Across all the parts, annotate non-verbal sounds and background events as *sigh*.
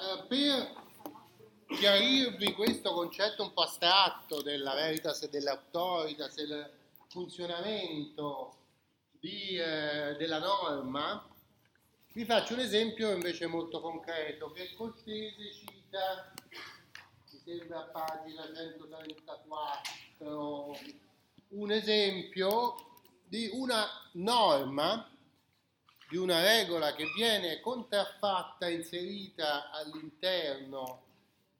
eh, per chiarirvi questo concetto un po' astratto della veritas e dell'autoritas, del funzionamento di, eh, della norma, vi faccio un esempio invece molto concreto. Che Cortese cita, mi sembra a pagina 134, un esempio di una norma, di una regola che viene contraffatta, inserita all'interno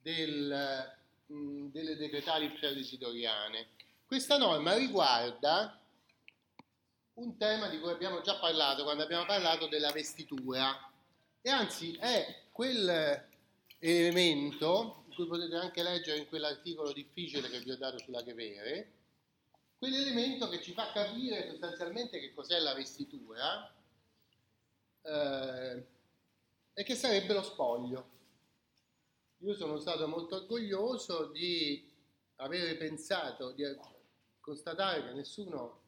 del, mh, delle decretali pseudesidoriane. Questa norma riguarda un tema di cui abbiamo già parlato quando abbiamo parlato della vestitura e anzi è quel elemento, cui potete anche leggere in quell'articolo difficile che vi ho dato sulla Chevere, quell'elemento che ci fa capire sostanzialmente che cos'è la vestitura eh, e che sarebbe lo spoglio. Io sono stato molto orgoglioso di avere pensato, di constatare che nessuno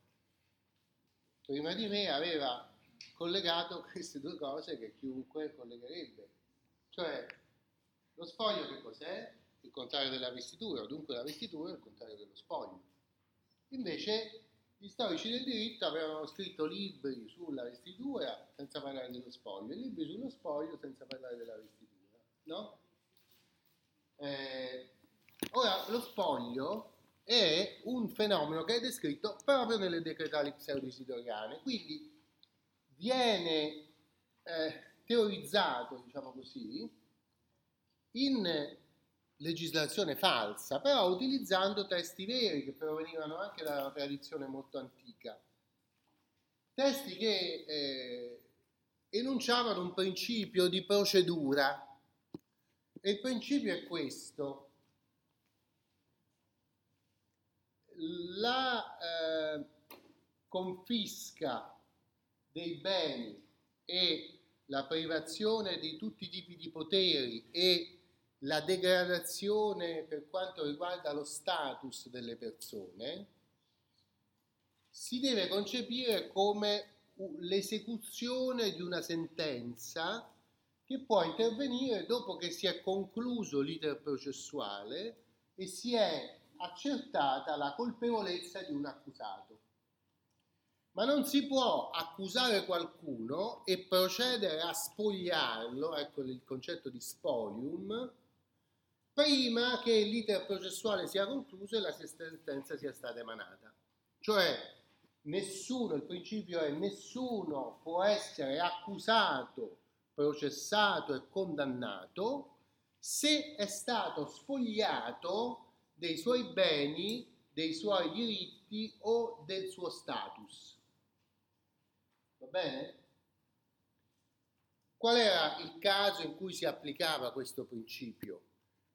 prima di me aveva collegato *laughs* queste due cose che chiunque collegherebbe. Cioè, lo spoglio che cos'è? Il contrario della vestitura, dunque la vestitura è il contrario dello spoglio. Invece gli storici del diritto avevano scritto libri sulla vestitura senza parlare dello spoglio, e libri sullo spoglio senza parlare della vestitura, no? Eh, ora, lo spoglio è un fenomeno che è descritto proprio nelle decretali pseudoisidoriane, quindi viene eh, teorizzato, diciamo così, in legislazione falsa, però utilizzando testi veri che provenivano anche da una tradizione molto antica. Testi che eh, enunciavano un principio di procedura e il principio è questo. La eh, confisca dei beni e la privazione di tutti i tipi di poteri e la degradazione per quanto riguarda lo status delle persone si deve concepire come l'esecuzione di una sentenza che può intervenire dopo che si è concluso l'iter processuale e si è accertata la colpevolezza di un accusato. Ma non si può accusare qualcuno e procedere a spogliarlo, ecco il concetto di spolium, prima che l'iter processuale sia concluso e la sentenza sia stata emanata. Cioè nessuno, il principio è nessuno può essere accusato processato e condannato se è stato spogliato dei suoi beni, dei suoi diritti o del suo status. Va bene? Qual era il caso in cui si applicava questo principio?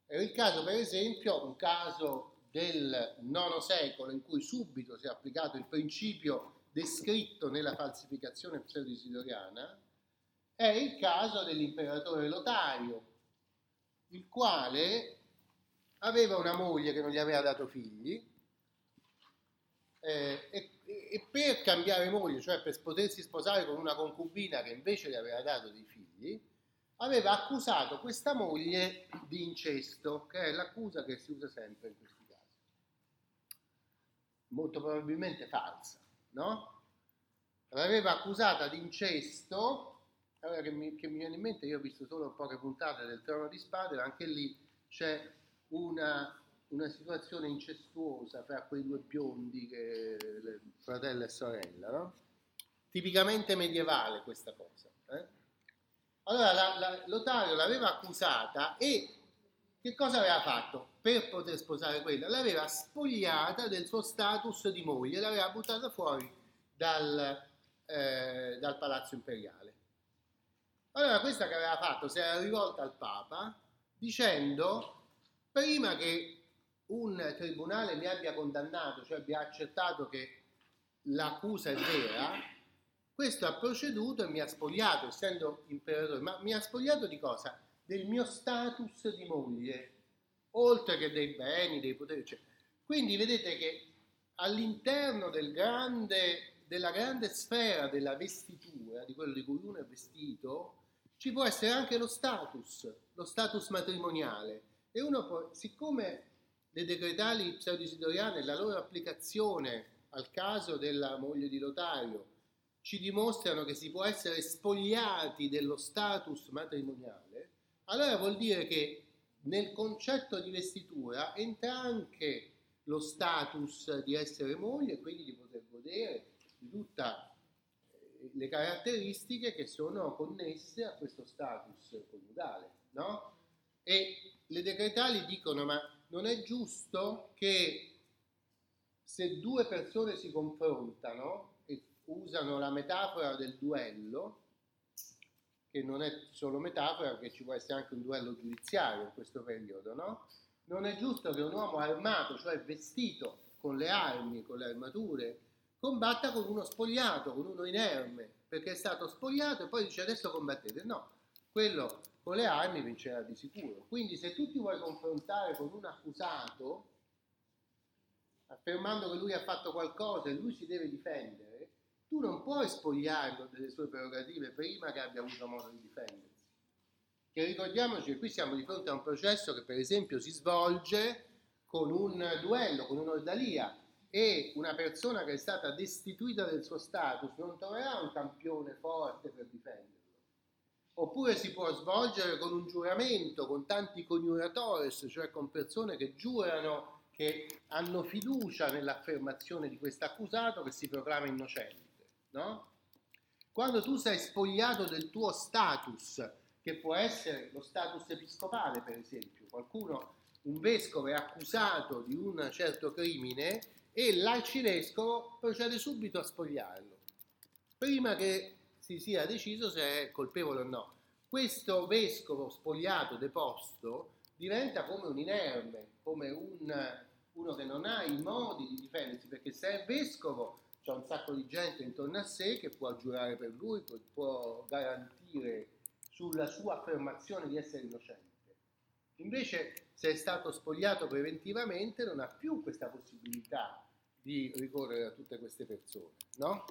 Era il caso, per esempio, un caso del IX secolo in cui subito si è applicato il principio descritto nella falsificazione pseudoisidoriana, è il caso dell'imperatore Lotario, il quale aveva una moglie che non gli aveva dato figli eh, e, e, per cambiare moglie, cioè per potersi sposare con una concubina che invece gli aveva dato dei figli, aveva accusato questa moglie di incesto, che è l'accusa che si usa sempre in questi casi. Molto probabilmente falsa, no? L'aveva accusata di incesto allora che mi, che mi, viene in mente, io ho visto solo poche puntate del Trono di Spade, anche lì c'è una, una situazione incestuosa fra quei due biondi, che, fratello e sorella, no? Tipicamente medievale questa cosa. Eh? Allora la, la, Lotario l'aveva accusata e che cosa aveva fatto per poter sposare quella? L'aveva spogliata del suo status di moglie, l'aveva buttata fuori dal, eh, dal palazzo imperiale. Allora questa che aveva fatto si era rivolta al Papa dicendo prima che un tribunale mi abbia condannato, cioè abbia accettato che l'accusa è vera, questo ha proceduto e mi ha spogliato, essendo imperatore, ma mi ha spogliato di cosa? Del mio status di moglie, oltre che dei beni, dei poteri, cioè. Quindi vedete che all'interno del grande, della grande sfera della vestitura, di quello di cui uno è vestito, ci può essere anche lo status, lo status matrimoniale. E uno può, siccome le decretali pseudisidoriane, la loro applicazione al caso della moglie di Lotario, ci dimostrano che si può essere spogliati dello status matrimoniale, allora vuol dire che nel concetto di vestitura entra anche lo status di essere moglie e quindi di poter godere di tutte eh, le caratteristiche che sono connesse a questo status coniugale, no? E le decretali dicono ma non è giusto che se due persone si confrontano usano la metafora del duello, che non è solo metafora, perché ci può essere anche un duello giudiziario in questo periodo, no? Non è giusto che un uomo armato, cioè vestito con le armi, con le armature, combatta con uno spogliato, con uno inerme, perché è stato spogliato e poi dice adesso combattete. No, quello con le armi vincerà di sicuro. Quindi se tu ti vuoi confrontare con un accusato, affermando che lui ha fatto qualcosa e lui si deve difendere, tu non puoi spogliarlo delle sue prerogative prima che abbia avuto modo di difendersi. Che ricordiamoci che qui siamo di fronte a un processo che per esempio si svolge con un duello, con un'ordalia e una persona che è stata destituita del suo status non troverà un campione forte per difenderlo. Oppure si può svolgere con un giuramento, con tanti coniuratores, cioè con persone che giurano che hanno fiducia nell'affermazione di questo accusato che si proclama innocente no? Quando tu sei spogliato del tuo status, che può essere lo status episcopale, per esempio, qualcuno, un vescovo è accusato di un certo crimine e l'arcivescovo procede subito a spogliarlo, prima che si sia deciso se è colpevole o no. Questo vescovo spogliato, deposto, diventa come un inerme, come un, uno che non ha i modi di difendersi, perché se è vescovo c'è un sacco di gente intorno a sé che può giurare per lui, può garantire sulla sua affermazione di essere innocente. Invece, se è stato spogliato preventivamente, non ha più questa possibilità di ricorrere a tutte queste persone, no?